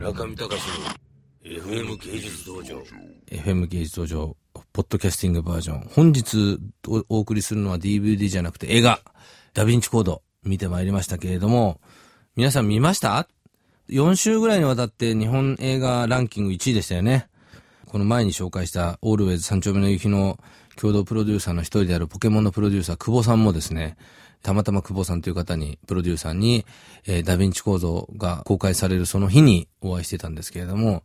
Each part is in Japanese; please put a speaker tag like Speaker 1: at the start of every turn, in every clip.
Speaker 1: 村上隆の FM 芸術道場
Speaker 2: FM 芸術道場、ポッドキャスティングバージョン。本日おお送りするのは DVD じゃなくて映画、ダヴィンチコード見てまいりましたけれども、皆さん見ました ?4 週ぐらいにわたって日本映画ランキング1位でしたよね。この前に紹介したオールウェイズ三丁目の夕日の共同プロデューサーの一人であるポケモンのプロデューサー、久保さんもですね、たまたま久保さんという方に、プロデューサーに、えーダヴィンチコードが公開されるその日にお会いしてたんですけれども、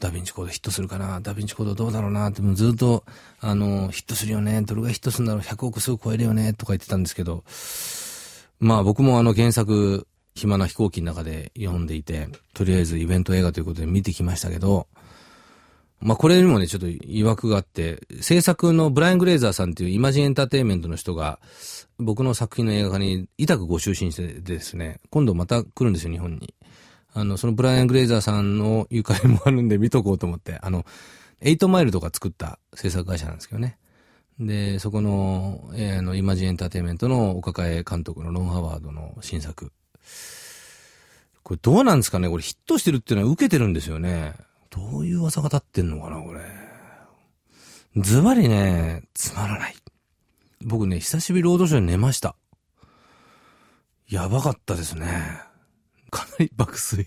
Speaker 2: ダヴィンチコードヒットするかなダヴィンチコードどうだろうなって、もうずっと、あの、ヒットするよねどれがヒットするんだろう ?100 億すぐ超えるよねとか言ってたんですけど、まあ僕もあの原作、暇な飛行機の中で読んでいて、とりあえずイベント映画ということで見てきましたけど、まあこれにもね、ちょっと曰くがあって、制作のブライアン・グレイザーさんっていうイマジンエンターテインメントの人が、僕の作品の映画化にいたくご執心してですね、今度また来るんですよ、日本に。あの、そのブライアン・グレイザーさんのゆかりもあるんで見とこうと思って、あの、エイトマイルとか作った制作会社なんですけどね。で、そこの、えーあの、イマジンエンターテインメントのお抱え監督のロン・ハワードの新作。これどうなんですかね？これヒットしてるっていうのは受けてるんですよね。どういう技が立ってんのかなこれ。ズバリね、つまらない。僕ね、久しぶりロードショーで寝ました。やばかったですね。かなり爆睡。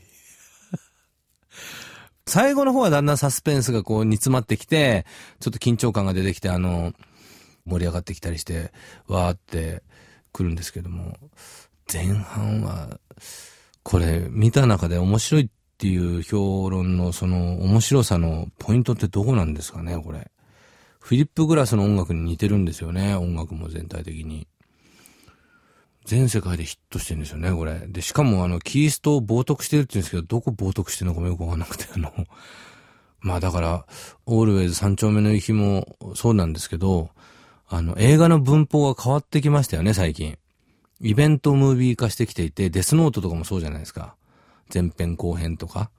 Speaker 2: 最後の方はだんだんサスペンスがこう煮詰まってきて、ちょっと緊張感が出てきて、あの、盛り上がってきたりして、わーって来るんですけども、前半は、これ見た中で面白いっていう評論のその面白さのポイントってどこなんですかね、これ。フィリップ・グラスの音楽に似てるんですよね、音楽も全体的に。全世界でヒットしてるんですよね、これ。で、しかもあの、キリストを冒涜してるって言うんですけど、どこ冒涜してるのかもよくわかんなくて、あの、まあだから、オールウェイズ三丁目の日もそうなんですけど、あの、映画の文法が変わってきましたよね、最近。イベントムービー化してきていて、デスノートとかもそうじゃないですか。前編後編とか。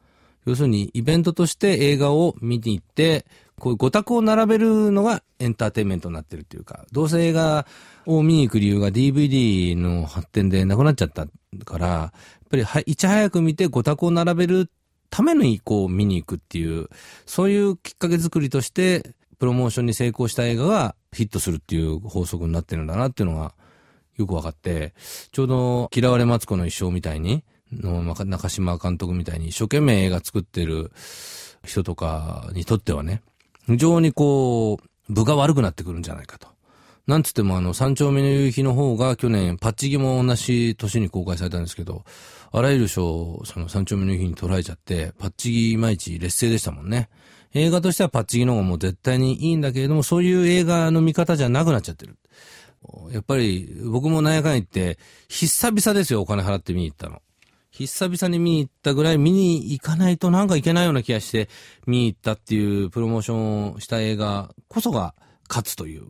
Speaker 2: 要するに、イベントとして映画を見に行って、こういう五択を並べるのがエンターテインメントになってるっていうか、どうせ映画を見に行く理由が DVD の発展でなくなっちゃったから、やっぱりはいち早く見て五択を並べるためにこう見に行くっていう、そういうきっかけ作りとして、プロモーションに成功した映画がヒットするっていう法則になってるんだなっていうのがよくわかって、ちょうど嫌われマツコの一生みたいに、の中島監督みたいに一生懸命映画作ってる人とかにとってはね、非常にこう、部が悪くなってくるんじゃないかと。なんつってもあの、三丁目の夕日の方が去年、パッチギも同じ年に公開されたんですけど、あらゆる賞その三丁目の夕日に捉えちゃって、パッチギいまいち劣勢でしたもんね。映画としてはパッチギの方がもう絶対にいいんだけれども、そういう映画の見方じゃなくなっちゃってる。やっぱり、僕もなんやかんや言って、久々ですよ、お金払って見に行ったの。久々に見に行ったぐらい見に行かないとなんかいけないような気がして見に行ったっていうプロモーションをした映画こそが勝つという。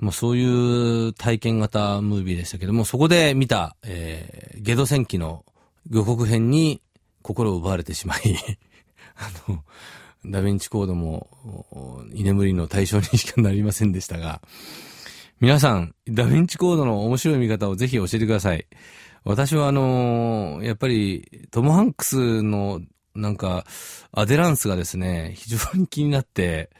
Speaker 2: まあそういう体験型ムービーでしたけども、そこで見た、えー、ゲド戦記の予告編に心を奪われてしまい、あの、ダヴィンチコードも、居眠りの対象にしかなりませんでしたが、皆さん、ダヴィンチコードの面白い見方をぜひ教えてください。私はあのーやっぱり、トム・ハンクスの、なんか、アデランスがですね、非常に気になって、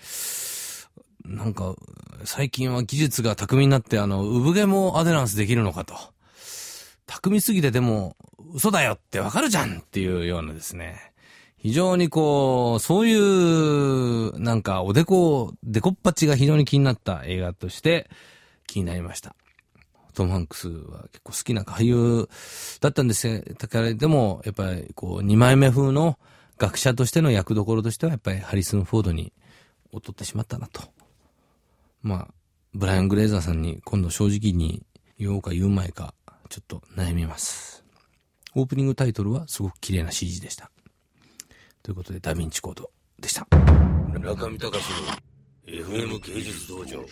Speaker 2: なんか、最近は技術が巧みになって、あの、産毛もアデランスできるのかと。巧みすぎてでも、嘘だよってわかるじゃんっていうようなですね。非常にこう、そういう、なんか、おでこ、でこっぱちが非常に気になった映画として気になりました。トム・ハンクスは結構好きな俳優だったんです。だから、でも、やっぱり、こう、二枚目風の学者としての役どころとしては、やっぱりハリスン・フォードに劣ってしまったなと。まあ、ブライアン・グレーザーさんに今度正直に言おうか言う前か、ちょっと悩みます。オープニングタイトルはすごく綺麗な CG でした。ということで、ダヴィンチコードでした。
Speaker 1: 村上隆の FM 芸術道場